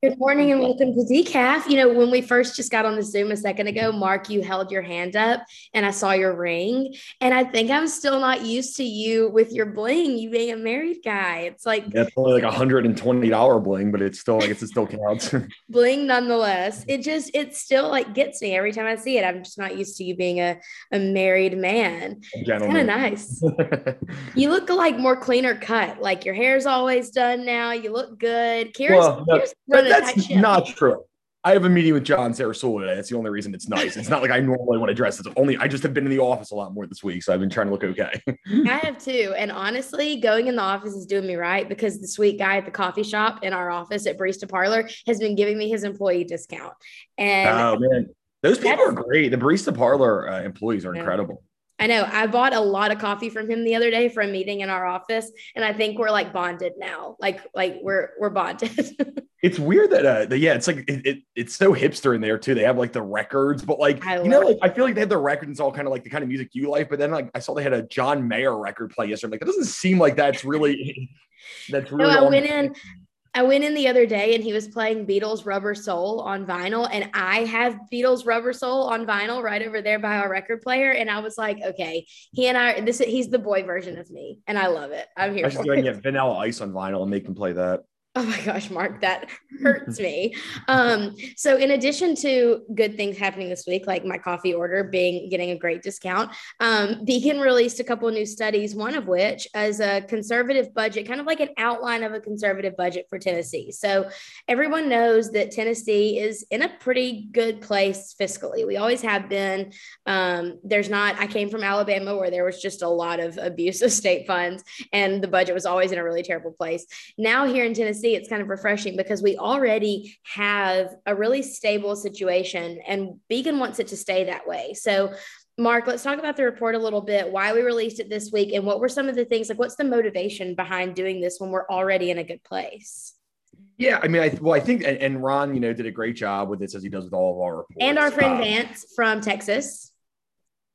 Good morning and welcome to Decaf. You know, when we first just got on the Zoom a second ago, Mark, you held your hand up and I saw your ring. And I think I'm still not used to you with your bling, you being a married guy. It's like it's only like a hundred and twenty dollar bling, but it's still like it still counts. bling nonetheless. It just it still like gets me every time I see it. I'm just not used to you being a, a married man. Kind of nice. you look like more cleaner cut. Like your hair's always done now. You look good. Kira's, well, no, that's not true. I have a meeting with John Sarasula today. That's the only reason it's nice. It's not like I normally want to dress. It's only I just have been in the office a lot more this week, so I've been trying to look okay. I have too, and honestly, going in the office is doing me right because the sweet guy at the coffee shop in our office at Barista Parlor has been giving me his employee discount. And oh man, those people are great. The Barista Parlor uh, employees are incredible. I know. I bought a lot of coffee from him the other day for a meeting in our office, and I think we're like bonded now. Like, like we're we're bonded. it's weird that uh, the, yeah, it's like it, it, it's so hipster in there too. They have like the records, but like I you know, like I feel like they have the records It's all kind of like the kind of music you like. But then like I saw they had a John Mayer record play yesterday. I'm like, that doesn't seem like that's really that's really. No, I went in. I went in the other day and he was playing Beatles Rubber Soul on vinyl. And I have Beatles Rubber Soul on vinyl right over there by our record player. And I was like, okay, he and I, this he's the boy version of me. And I love it. I'm here. I should get Vanilla Ice on vinyl and make him play that. Oh my gosh, Mark, that hurts me. Um, so in addition to good things happening this week, like my coffee order being getting a great discount, um, Beacon released a couple of new studies, one of which is a conservative budget, kind of like an outline of a conservative budget for Tennessee. So everyone knows that Tennessee is in a pretty good place fiscally. We always have been. Um, there's not, I came from Alabama where there was just a lot of abuse of state funds and the budget was always in a really terrible place. Now here in Tennessee, see, it's kind of refreshing because we already have a really stable situation and Beacon wants it to stay that way. So Mark, let's talk about the report a little bit, why we released it this week, and what were some of the things like what's the motivation behind doing this when we're already in a good place? Yeah, I mean, I well, I think, and, and Ron, you know, did a great job with this as he does with all of our reports. And our friend um, Vance from Texas.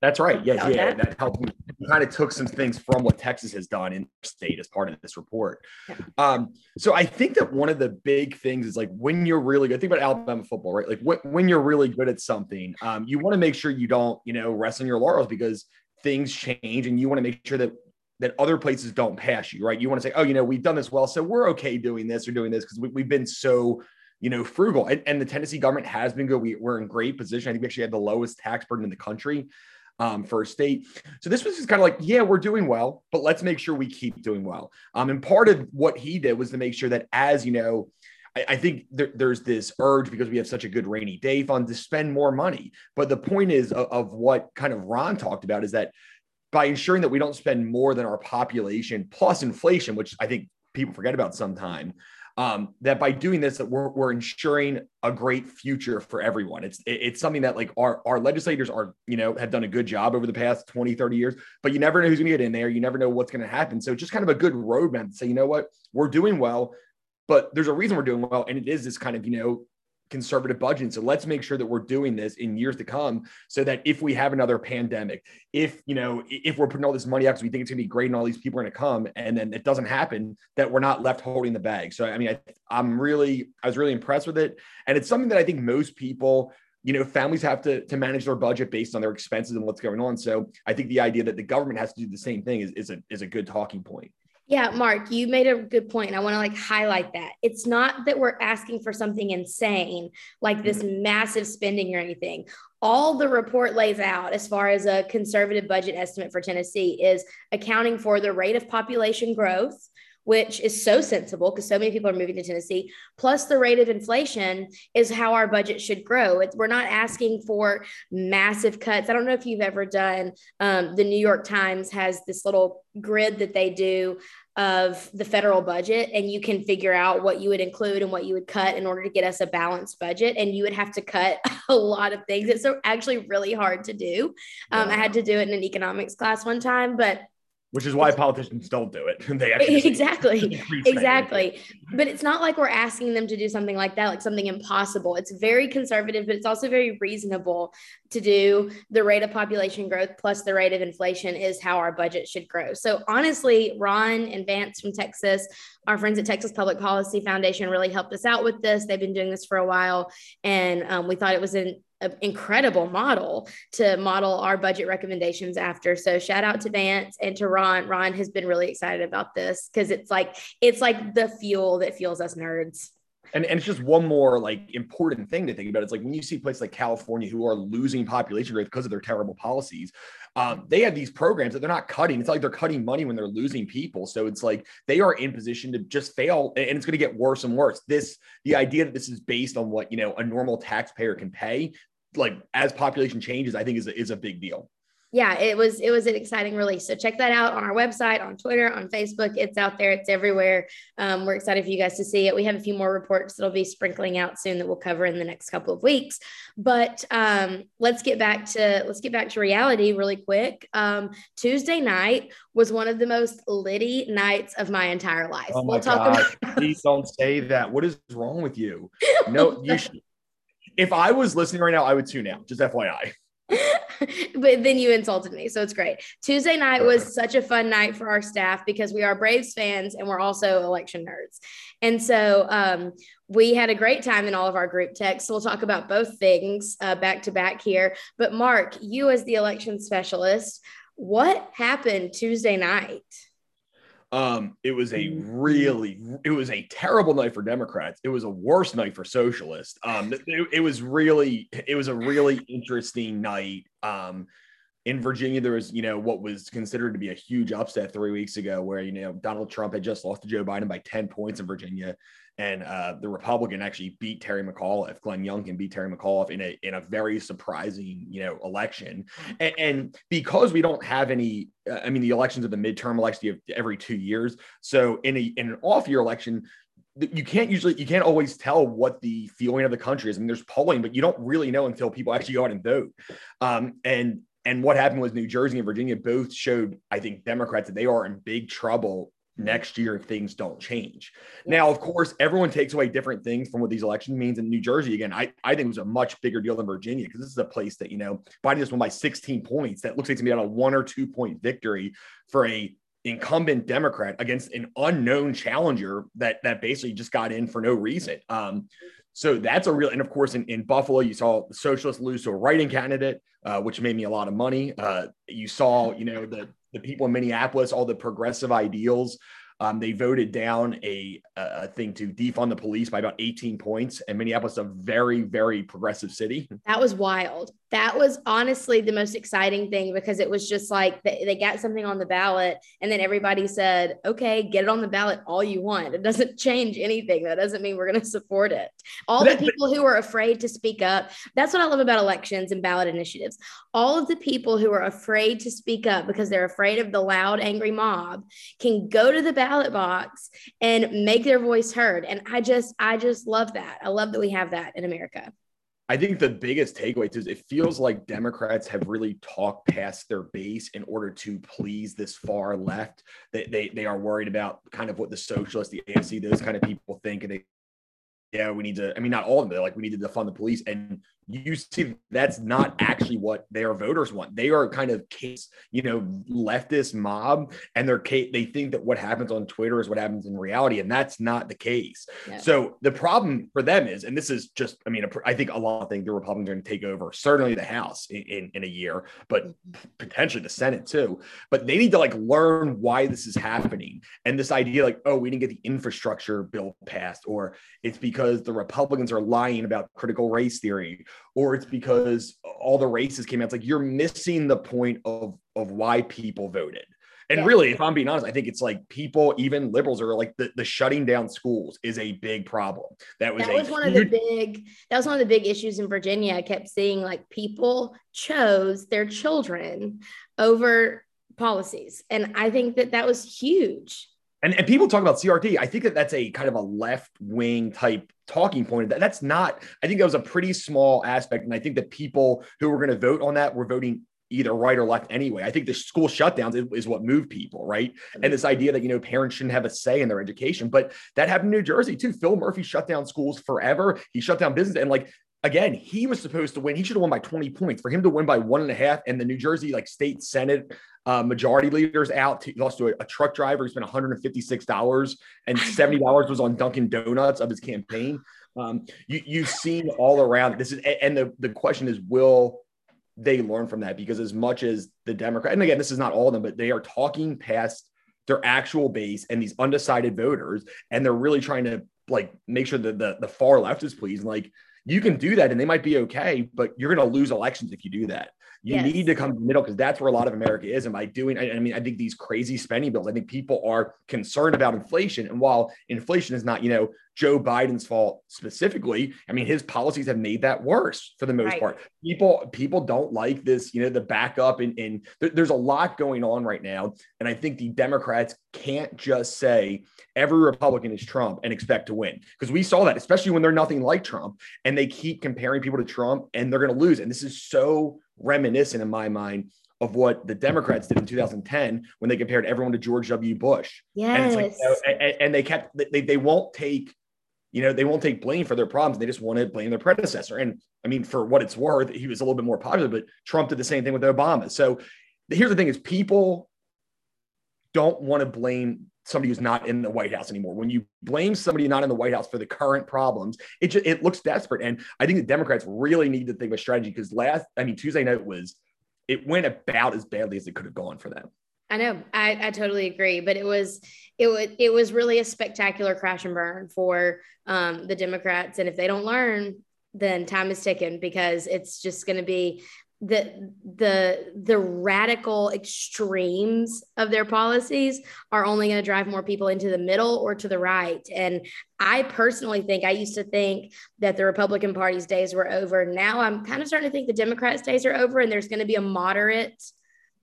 That's right. Yeah, yeah, that helped me. Kind of took some things from what Texas has done in state as part of this report. Yeah. Um, so I think that one of the big things is like when you're really good. Think about Alabama football, right? Like when, when you're really good at something, um, you want to make sure you don't, you know, rest on your laurels because things change, and you want to make sure that that other places don't pass you, right? You want to say, oh, you know, we've done this well, so we're okay doing this or doing this because we, have been so you know, frugal. And, and, the Tennessee government has been good. We, are in great position. I think we actually had the lowest tax burden in the country um, for a state. So this was just kind of like, yeah, we're doing well, but let's make sure we keep doing well. Um, and part of what he did was to make sure that as you know, I, I think there, there's this urge because we have such a good rainy day fund to spend more money. But the point is of, of what kind of Ron talked about is that by ensuring that we don't spend more than our population plus inflation, which I think people forget about sometime, um, that by doing this that we're, we're ensuring a great future for everyone. It's it's something that like our, our legislators are you know have done a good job over the past 20 30 years but you never know who's going to get in there. You never know what's going to happen. So just kind of a good roadmap to say you know what? We're doing well but there's a reason we're doing well. And it is this kind of you know conservative budget. So let's make sure that we're doing this in years to come so that if we have another pandemic, if, you know, if we're putting all this money out because we think it's going to be great and all these people are going to come and then it doesn't happen, that we're not left holding the bag. So, I mean, I, I'm really, I was really impressed with it. And it's something that I think most people, you know, families have to, to manage their budget based on their expenses and what's going on. So I think the idea that the government has to do the same thing is, is a, is a good talking point. Yeah, Mark, you made a good point. I want to like highlight that. It's not that we're asking for something insane like this mm-hmm. massive spending or anything. All the report lays out as far as a conservative budget estimate for Tennessee is accounting for the rate of population growth, which is so sensible because so many people are moving to Tennessee. Plus, the rate of inflation is how our budget should grow. It's, we're not asking for massive cuts. I don't know if you've ever done, um, the New York Times has this little grid that they do of the federal budget and you can figure out what you would include and what you would cut in order to get us a balanced budget and you would have to cut a lot of things it's actually really hard to do um, i had to do it in an economics class one time but which is why politicians don't do it. they actually exactly, exactly. But it's not like we're asking them to do something like that, like something impossible. It's very conservative, but it's also very reasonable to do. The rate of population growth plus the rate of inflation is how our budget should grow. So honestly, Ron and Vance from Texas, our friends at Texas Public Policy Foundation, really helped us out with this. They've been doing this for a while, and um, we thought it was an an incredible model to model our budget recommendations after. So shout out to Vance and to Ron. Ron has been really excited about this because it's like it's like the fuel that fuels us nerds. And, and it's just one more like important thing to think about. It's like when you see places like California who are losing population growth because of their terrible policies, um, they have these programs that they're not cutting. It's like they're cutting money when they're losing people. So it's like they are in position to just fail, and it's going to get worse and worse. This the idea that this is based on what you know a normal taxpayer can pay like as population changes, I think is a, is a big deal. Yeah, it was it was an exciting release. So check that out on our website, on Twitter, on Facebook. It's out there. It's everywhere. Um, we're excited for you guys to see it. We have a few more reports that'll be sprinkling out soon that we'll cover in the next couple of weeks. But um, let's get back to let's get back to reality really quick. Um, Tuesday night was one of the most litty nights of my entire life. Oh my we'll God. About- Please don't say that. What is wrong with you? No, you should if I was listening right now, I would tune out. Just FYI. but then you insulted me. So it's great. Tuesday night was such a fun night for our staff because we are Braves fans and we're also election nerds. And so um, we had a great time in all of our group texts. We'll talk about both things uh, back to back here. But Mark, you as the election specialist, what happened Tuesday night? Um, it was a mm-hmm. really, it was a terrible night for Democrats. It was a worse night for socialists. Um, it, it was really, it was a really interesting night. Um, in Virginia, there was, you know, what was considered to be a huge upset three weeks ago, where you know Donald Trump had just lost to Joe Biden by ten points in Virginia, and uh, the Republican actually beat Terry McAuliffe. Glenn Youngkin beat Terry McAuliffe in a in a very surprising, you know, election. And, and because we don't have any, uh, I mean, the elections are the midterm election every two years. So in a in an off year election, you can't usually you can't always tell what the feeling of the country is. I mean, there's polling, but you don't really know until people actually go out and vote. Um, and and what happened was New Jersey and Virginia both showed, I think, Democrats that they are in big trouble next year if things don't change. Now, of course, everyone takes away different things from what these elections means. In New Jersey, again, I, I think it was a much bigger deal than Virginia because this is a place that, you know, Biden just won by 16 points. That looks like to be on a one or two point victory for a incumbent Democrat against an unknown challenger that that basically just got in for no reason. Um, so that's a real, and of course, in, in Buffalo, you saw the socialist lose to a writing candidate, uh, which made me a lot of money. Uh, you saw, you know, the the people in Minneapolis, all the progressive ideals um, they voted down a, a thing to defund the police by about 18 points, and Minneapolis is a very, very progressive city. That was wild. That was honestly the most exciting thing because it was just like they, they got something on the ballot, and then everybody said, "Okay, get it on the ballot all you want. It doesn't change anything. That doesn't mean we're going to support it." All the people who are afraid to speak up. That's what I love about elections and ballot initiatives. All of the people who are afraid to speak up because they're afraid of the loud, angry mob can go to the ballot ballot box and make their voice heard. And I just, I just love that. I love that we have that in America. I think the biggest takeaway is it feels like Democrats have really talked past their base in order to please this far left. They, they, they are worried about kind of what the socialists, the AFC, those kind of people think, and they yeah, we need to, I mean, not all of them, like, we need to defund the police. And you see that's not actually what their voters want. They are kind of case, you know, leftist mob, and they're they think that what happens on Twitter is what happens in reality, and that's not the case. Yeah. So the problem for them is, and this is just, I mean, I think a lot of things the Republicans are going to take over, certainly the House in, in, in a year, but mm-hmm. potentially the Senate too. But they need to like learn why this is happening, and this idea like, oh, we didn't get the infrastructure bill passed, or it's because the Republicans are lying about critical race theory or it's because all the races came out. It's like you're missing the point of of why people voted. And yeah. really, if I'm being honest, I think it's like people, even liberals, are like the, the shutting down schools is a big problem. That was that was one huge- of the big that was one of the big issues in Virginia. I kept seeing like people chose their children over policies, and I think that that was huge. And, and people talk about CRT. I think that that's a kind of a left wing type talking point. That, that's not, I think that was a pretty small aspect. And I think that people who were going to vote on that were voting either right or left anyway. I think the school shutdowns is, what moved people, right? And this idea that you know parents shouldn't have a say in their education, but that happened in New Jersey too. Phil Murphy shut down schools forever. He shut down business, and like again, he was supposed to win. He should have won by 20 points. For him to win by one and a half, and the New Jersey like state senate uh, majority leaders out. To, he lost to a, a truck driver who spent 156 dollars, and 70 dollars was on Dunkin' Donuts of his campaign. Um, you you've seen all around. This is and the the question is, will they learn from that? Because as much as the Democrat, and again, this is not all of them, but they are talking past their actual base and these undecided voters, and they're really trying to like make sure that the the far left is pleased. And like you can do that and they might be okay, but you're going to lose elections if you do that. You yes. need to come to the middle because that's where a lot of America is. And by doing, I, I mean, I think these crazy spending bills, I think people are concerned about inflation. And while inflation is not, you know, Joe Biden's fault specifically, I mean, his policies have made that worse for the most right. part. People, people don't like this, you know, the backup and, and there's a lot going on right now. And I think the Democrats can't just say every Republican is Trump and expect to win because we saw that, especially when they're nothing like Trump and they keep comparing people to Trump and they're going to lose. And this is so reminiscent in my mind of what the Democrats did in 2010 when they compared everyone to George W. Bush. Yes. And, like, and, and, they kept they, they won't take, you know, they won't take blame for their problems. They just want to blame their predecessor. And I mean, for what it's worth, he was a little bit more popular, but Trump did the same thing with Obama. So here's the thing is people don't want to blame somebody who's not in the White House anymore. When you blame somebody not in the White House for the current problems, it just, it looks desperate. And I think the Democrats really need to think of a strategy because last, I mean, Tuesday night was, it went about as badly as it could have gone for them. I know, I, I totally agree, but it was it was it was really a spectacular crash and burn for um, the Democrats, and if they don't learn, then time is ticking because it's just going to be the the the radical extremes of their policies are only going to drive more people into the middle or to the right. And i personally think i used to think that the republican party's days were over. Now i'm kind of starting to think the democrats days are over and there's going to be a moderate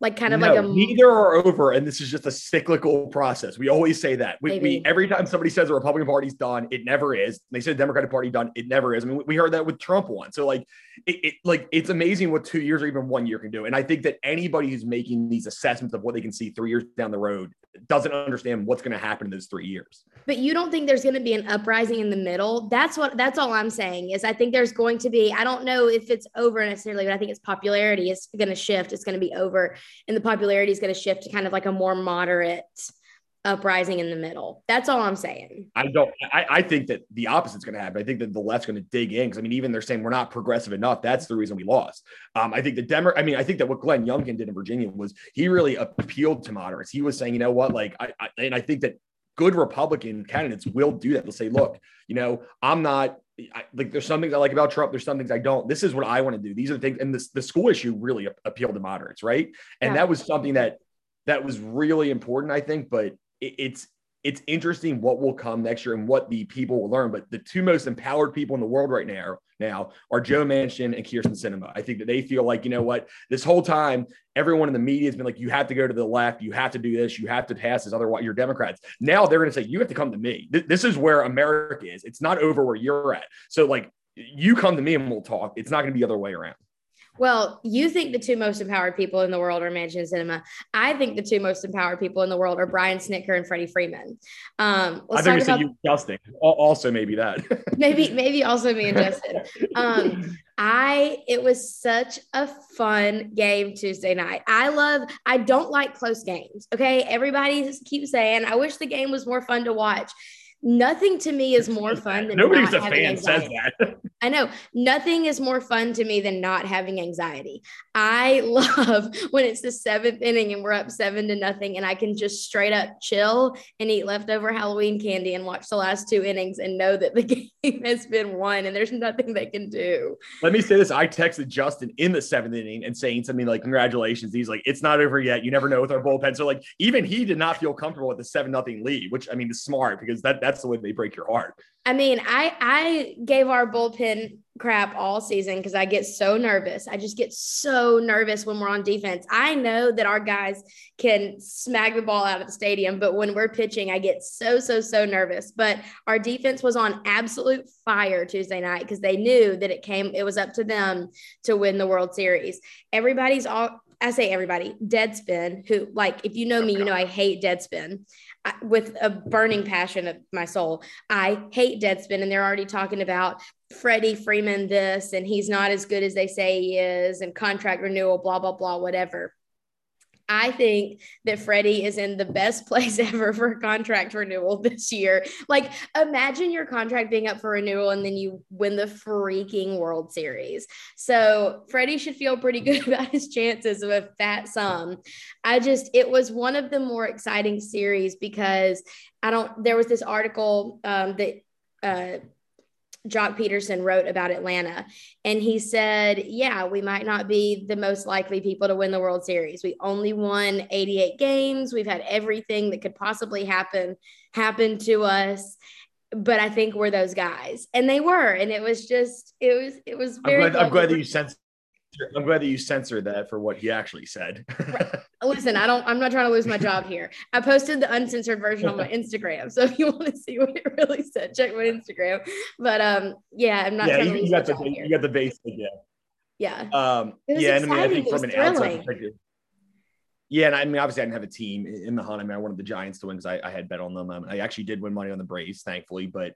like kind of no, like a neither are over and this is just a cyclical process. We always say that. We, we, every time somebody says the republican party's done it never is. They say the democratic party done it never is. I mean we heard that with trump one so like it, it, like it's amazing what two years or even one year can do. And i think that anybody who's making these assessments of what they can see three years down the road doesn't understand what's going to happen in those three years. But you don't think there's going to be an uprising in the middle? That's what that's all i'm saying is i think there's going to be i don't know if it's over necessarily but i think its popularity is going to shift it's going to be over and the popularity is going to shift to kind of like a more moderate uprising in the middle. That's all I'm saying. I don't. I, I think that the opposite is going to happen. I think that the left's going to dig in because I mean, even they're saying we're not progressive enough. That's the reason we lost. Um, I think the Demo. I mean, I think that what Glenn Youngkin did in Virginia was he really appealed to moderates. He was saying, you know what, like, I, I and I think that good Republican candidates will do that. They'll say, look, you know, I'm not I, like there's some things I like about Trump. There's some things I don't. This is what I want to do. These are the things, and this the school issue really appealed to moderates, right? And yeah. that was something that that was really important, I think. But it's it's interesting what will come next year and what the people will learn. But the two most empowered people in the world right now now are Joe Manchin and Kyrsten Sinema. I think that they feel like, you know what, this whole time, everyone in the media has been like, you have to go to the left, you have to do this, you have to pass this, otherwise you're Democrats. Now they're going to say, you have to come to me. This is where America is. It's not over where you're at. So like you come to me and we'll talk. It's not going to be the other way around. Well, you think the two most empowered people in the world are Manchin Sinema. I think the two most empowered people in the world are Brian Snitker and Freddie Freeman. Um, I think you said you, Justin. Also, maybe that. maybe, maybe also me and Justin. Um, I it was such a fun game Tuesday night. I love. I don't like close games. Okay, everybody keeps saying I wish the game was more fun to watch. Nothing to me is more fun than nobody's a fan says that. I know nothing is more fun to me than not having anxiety. I love when it's the seventh inning and we're up seven to nothing, and I can just straight up chill and eat leftover Halloween candy and watch the last two innings and know that the game has been won and there's nothing they can do. Let me say this: I texted Justin in the seventh inning and saying something like, "Congratulations." He's like, "It's not over yet. You never know with our bullpen." So like, even he did not feel comfortable with the seven nothing lead, which I mean is smart because that that's the way they break your heart. I mean, I I gave our bullpen crap all season because I get so nervous. I just get so nervous when we're on defense. I know that our guys can smack the ball out of the stadium, but when we're pitching, I get so so so nervous. But our defense was on absolute fire Tuesday night because they knew that it came. It was up to them to win the World Series. Everybody's all I say everybody, Deadspin, who like if you know me, you know I hate Deadspin. With a burning passion of my soul. I hate Deadspin, and they're already talking about Freddie Freeman this, and he's not as good as they say he is, and contract renewal, blah blah blah, whatever. I think that Freddie is in the best place ever for contract renewal this year. Like, imagine your contract being up for renewal and then you win the freaking World Series. So, Freddie should feel pretty good about his chances of a fat sum. I just, it was one of the more exciting series because I don't, there was this article um, that, uh, Joc Pederson wrote about Atlanta. And he said, Yeah, we might not be the most likely people to win the World Series. We only won 88 games. We've had everything that could possibly happen happen to us. But I think we're those guys. And they were. And it was just, it was, it was very. I'm glad, I'm glad that you sensed I'm glad that you censored that for what he actually said. Listen, I don't. I'm not trying to lose my job here. I posted the uncensored version on my Instagram, so if you want to see what it really said, check my Instagram. But um, yeah, I'm not. Yeah, you, you got the you got the basic. Yeah. Yeah. Um. Yeah, and I mean, I think from an thrilling. outside perspective. Yeah, and I mean, obviously, I didn't have a team in the hunt. I mean, I wanted the Giants to win because I, I, had bet on them. Um, I actually did win money on the Braves, thankfully. But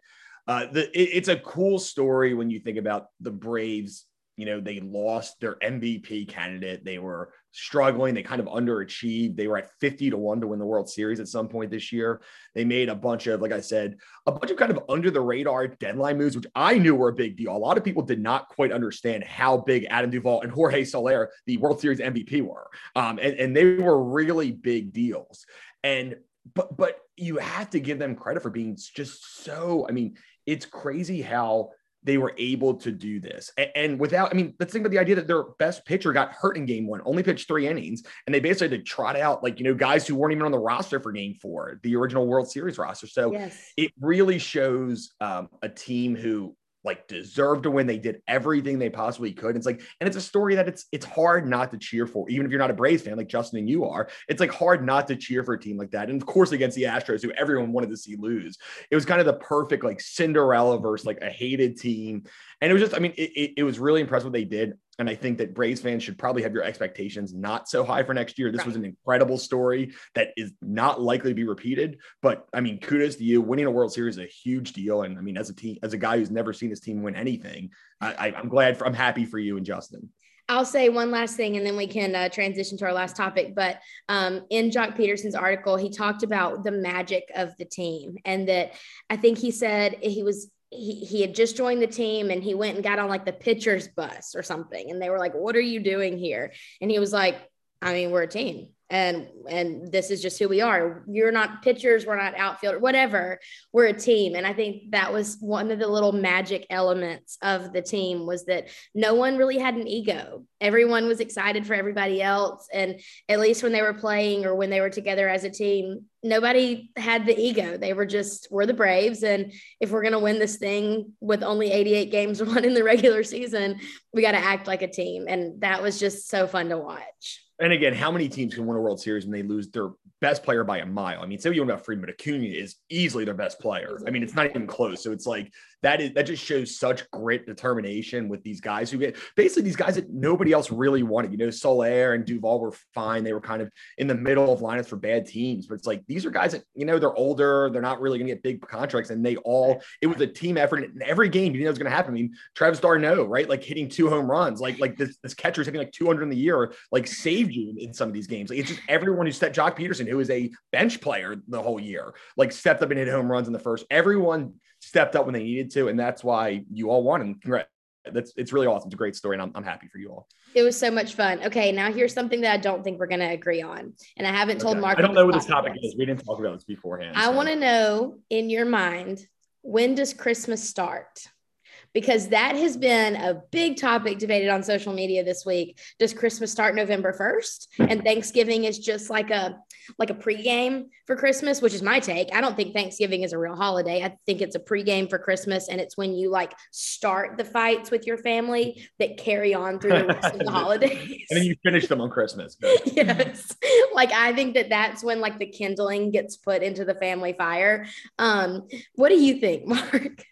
uh, the it, it's a cool story when you think about the Braves you know, they lost their MVP candidate. They were struggling. They kind of underachieved. They were at 50 to 1 to win the World Series at some point this year. They made a bunch of, like I said, a bunch of kind of under the radar deadline moves, which I knew were a big deal. A lot of people did not quite understand how big Adam Duvall and Jorge Soler, the World Series MVP, were. Um, and, and they were really big deals. And but but you have to give them credit for being just so, I mean, it's crazy how they were able to do this. And, and, without, I mean, let's think about the idea that their best pitcher got hurt in game one, only pitched three innings, and they basically had to trot out like, you know, guys who weren't even on the roster for game four, the original World Series roster. So yes. it really shows um, a team who like deserved to win. They did everything they possibly could. It's like, and it's a story that it's it's hard not to cheer for, even if you're not a Braves fan like Justin and you are. It's like hard not to cheer for a team like that. And of course, against the Astros, who everyone wanted to see lose, it was kind of the perfect like Cinderella versus like a hated team. And it was just, I mean, it, it, it was really impressive what they did. And I think that Braves fans should probably have your expectations not so high for next year. This right. was an incredible story that is not likely to be repeated. But I mean, kudos to you. Winning a World Series is a huge deal. And I mean, as a team, as a guy who's never seen his team win anything, I, am glad. For, I'm happy for you and Justin. I'll say one last thing and then we can uh, transition to our last topic. But um, in Joc Pederson's article, he talked about the magic of the team and that I think he said he was he, he had just joined the team and he went and got on like the pitcher's bus or something. And they were like, What are you doing here? And he was like, I mean, we're a team and and this is just who we are. You're not pitchers we're not outfielder whatever. We're a team. And i think that was one of the little magic elements of the team was that no one really had an ego. Everyone was excited for everybody else. And at least when they were playing or when they were together as a team nobody had the ego. They were just we're the braves. And if we're to win this thing with only 88 games won in the regular season we got to act like a team. And that was just so fun to watch and again, how many teams can win a World Series when they lose their best player by a mile? I mean, say you want about Freeman, Acuna is easily their best player. I mean, it's not even close. So it's like that is that just shows such grit determination with these guys who get basically these guys that nobody else really wanted. You know, Soler and Duvall were fine. They were kind of in the middle of lineups for bad teams, but it's like these are guys that you know they're older, they're not really gonna get big contracts, and they all it was a team effort in every game. You know, it's gonna happen. I mean, Travis d'Arnaud, right? Like hitting two home runs, like like this this catcher's hitting like 200 in the year, like saved you in some of these games. Like it's just everyone who stepped Joc Pederson, who is a bench player the whole year, like stepped up and hit home runs in the first. Everyone stepped up when they needed to, and that's why you all won. And congrats. That's it's really awesome. It's a great story, and I'm, I'm happy for you all. It was so much fun. Okay, now here's something that I don't think we're going to agree on, and I haven't told Mark. I don't know what this topic is. We didn't talk about this beforehand. I so. want to know in your mind when does Christmas start? Because that has been a big topic debated on social media this week. Does Christmas start November 1st and Thanksgiving is just like a like a pregame for Christmas, which is my take. I don't think Thanksgiving is a real holiday. I think it's a pregame for Christmas and it's when you like start the fights with your family that carry on through the rest of the holidays. And then you finish them on Christmas. yes. Like I think that that's when like the kindling gets put into the family fire. Um what do you think, Mark?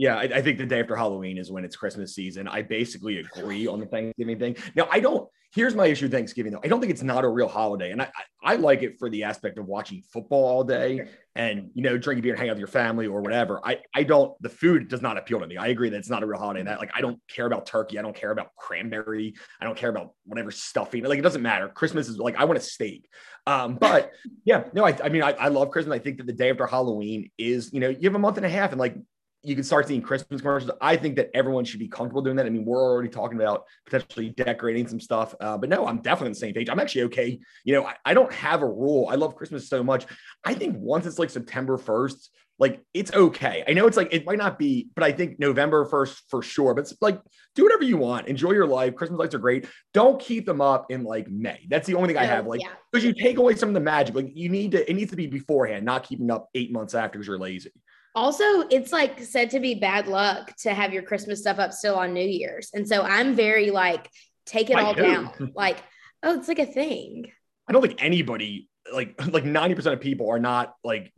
Yeah, I, I, think the day after Halloween is when it's Christmas season. I basically agree on the Thanksgiving thing. Now, I don't, here's my issue Thanksgiving though. I don't think it's not a real holiday, and I I, I like it for the aspect of watching football all day and you know drinking beer and hang out with your family or whatever. I I don't the food does not appeal to me. I agree that it's not a real holiday. That like I don't care about turkey. I don't care about cranberry. I don't care about whatever stuffing. Like it doesn't matter. Christmas is like I want a steak. Um, but yeah, no, I I mean I, I love Christmas. I think that the day after Halloween is you know you have a month and a half and like you can start seeing Christmas commercials. I think that everyone should be comfortable doing that. I mean, we're already talking about potentially decorating some stuff, uh, but no, I'm definitely on the same page. I'm actually okay. You know, I, I, don't have a rule. I love Christmas so much. I think once it's like September 1st, like it's okay. I know it's like it might not be, but I think November 1st for sure. But it's like do whatever you want, enjoy your life. Christmas lights are great. Don't keep them up in like May. That's the only thing I have. Like, because yeah. you take away some of the magic. Like, you need to, it needs to be beforehand, not keeping up eight months after because you're lazy. Also, it's like said to be bad luck to have your Christmas stuff up still on New Year's. And so I'm very like, take it I all do. down. Like, oh, it's like a thing. I don't think anybody, like, like 90% of people are not like,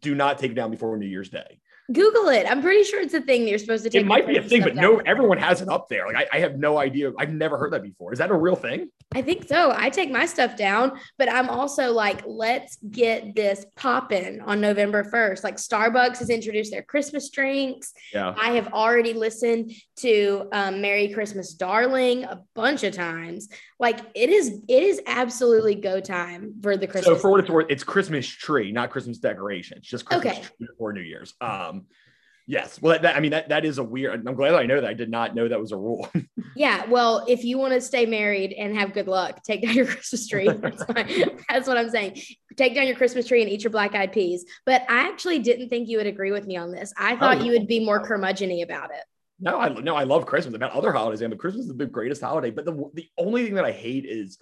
do not take it down before New Year's Day. Google it. I'm pretty sure it's a thing that you're supposed to take. It might be a thing, but no, everyone has it up there. Like I, I, have no idea. I've never heard that before. Is that a real thing? I think so. I take my stuff down, but I'm also like, let's get this popping on November 1st. Like Starbucks has introduced their Christmas drinks. Yeah. I have already listened to um, Merry Christmas Darling a bunch of times. Like it is, it is absolutely go time for the Christmas. So for what it's worth, it's Christmas tree, not Christmas decoration. It's just Christmas okay. tree before New Year's. Um, Yes. Well, that, I mean, that, that is a weird, I'm glad I know that. I did not know that was a rule. yeah. Well, if you want to stay married and have good luck, take down your Christmas tree. That's, that's what I'm saying. Take down your Christmas tree and eat your black eyed peas. But I actually didn't think you would agree with me on this. I thought oh, you would be more curmudgeony about it. No, I no, I love Christmas. About other holidays, but Christmas is the greatest holiday. But the the only thing that I hate is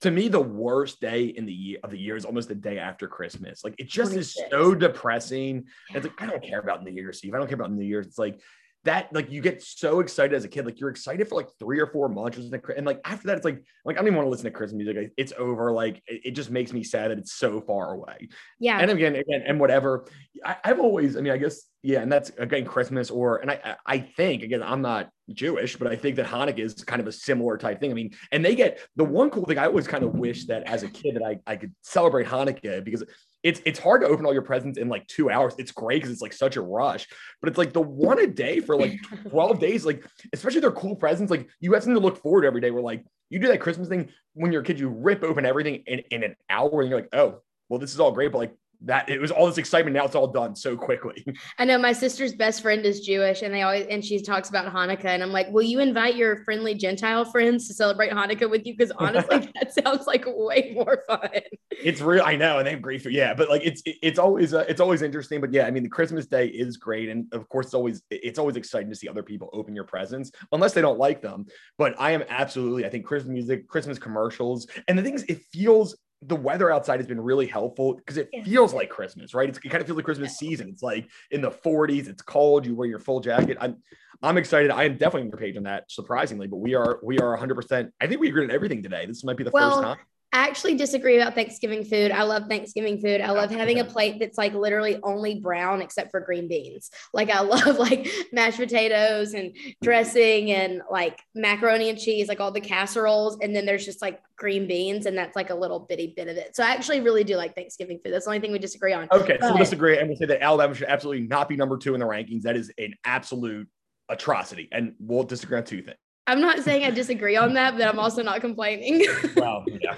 to me the worst day in the year of the year is almost the day after christmas like it just 26. is so depressing yeah. it's like i don't care about new year's eve i don't care about new year's it's like that like you get so excited as a kid like you're excited for like three or four months and like after that it's like like i don't even want to listen to christmas music. It's over like it, it just makes me sad that it's so far away. Yeah. And again again and whatever I, i've always i mean i guess yeah and that's again christmas or and i i think again i'm not jewish but i think that hanukkah is kind of a similar type thing. I mean and they get the one cool thing i always kind of wish that as a kid that i, I could celebrate hanukkah because it's it's hard to open all your presents in like two hours. It's great because it's like such a rush, but it's like the one a day for like 12 days, like especially their cool presents. Like you have something to look forward to every day. Where like you do that Christmas thing when you're a kid, you rip open everything in, in an hour and you're like, oh, well, this is all great, but like that it was all this excitement. Now it's all done so quickly. I know my sister's best friend is Jewish, and they always and she talks about Hanukkah, and I'm like, will you invite your friendly Gentile friends to celebrate Hanukkah with you? Because honestly, that sounds like way more fun. It's real, I know, and they have great food. Yeah, but like it's it's always uh, it's always interesting. But yeah, I mean, the Christmas day is great, and of course, it's always it's always exciting to see other people open your presents, unless they don't like them. But I am absolutely, I think Christmas music, Christmas commercials, and the things it feels the weather outside has been really helpful because it yeah. feels like Christmas, right? It's, it kind of feels like Christmas season. It's like in the 40s, it's cold, you wear your full jacket. I'm I'm excited. I am definitely on your page on that, surprisingly, but we are we are 100 percent I think we agreed on everything today. This might be the well, first time. I actually disagree about Thanksgiving food. I love Thanksgiving food. I love having a plate that's like literally only brown except for green beans. Like I love like mashed potatoes and dressing and like macaroni and cheese, like all the casseroles. And then there's just like green beans and that's like a little bitty bit of it. So I actually really do like Thanksgiving food. That's the only thing we disagree on. Okay. But, so we'll disagree and we'll say that Alabama should absolutely not be number two in the rankings. That is an absolute atrocity. And we'll disagree on two things. I'm not saying I disagree on that, but I'm also not complaining. well, yeah.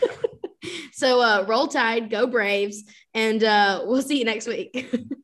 so uh, roll tide, go Braves, and uh, we'll see you next week.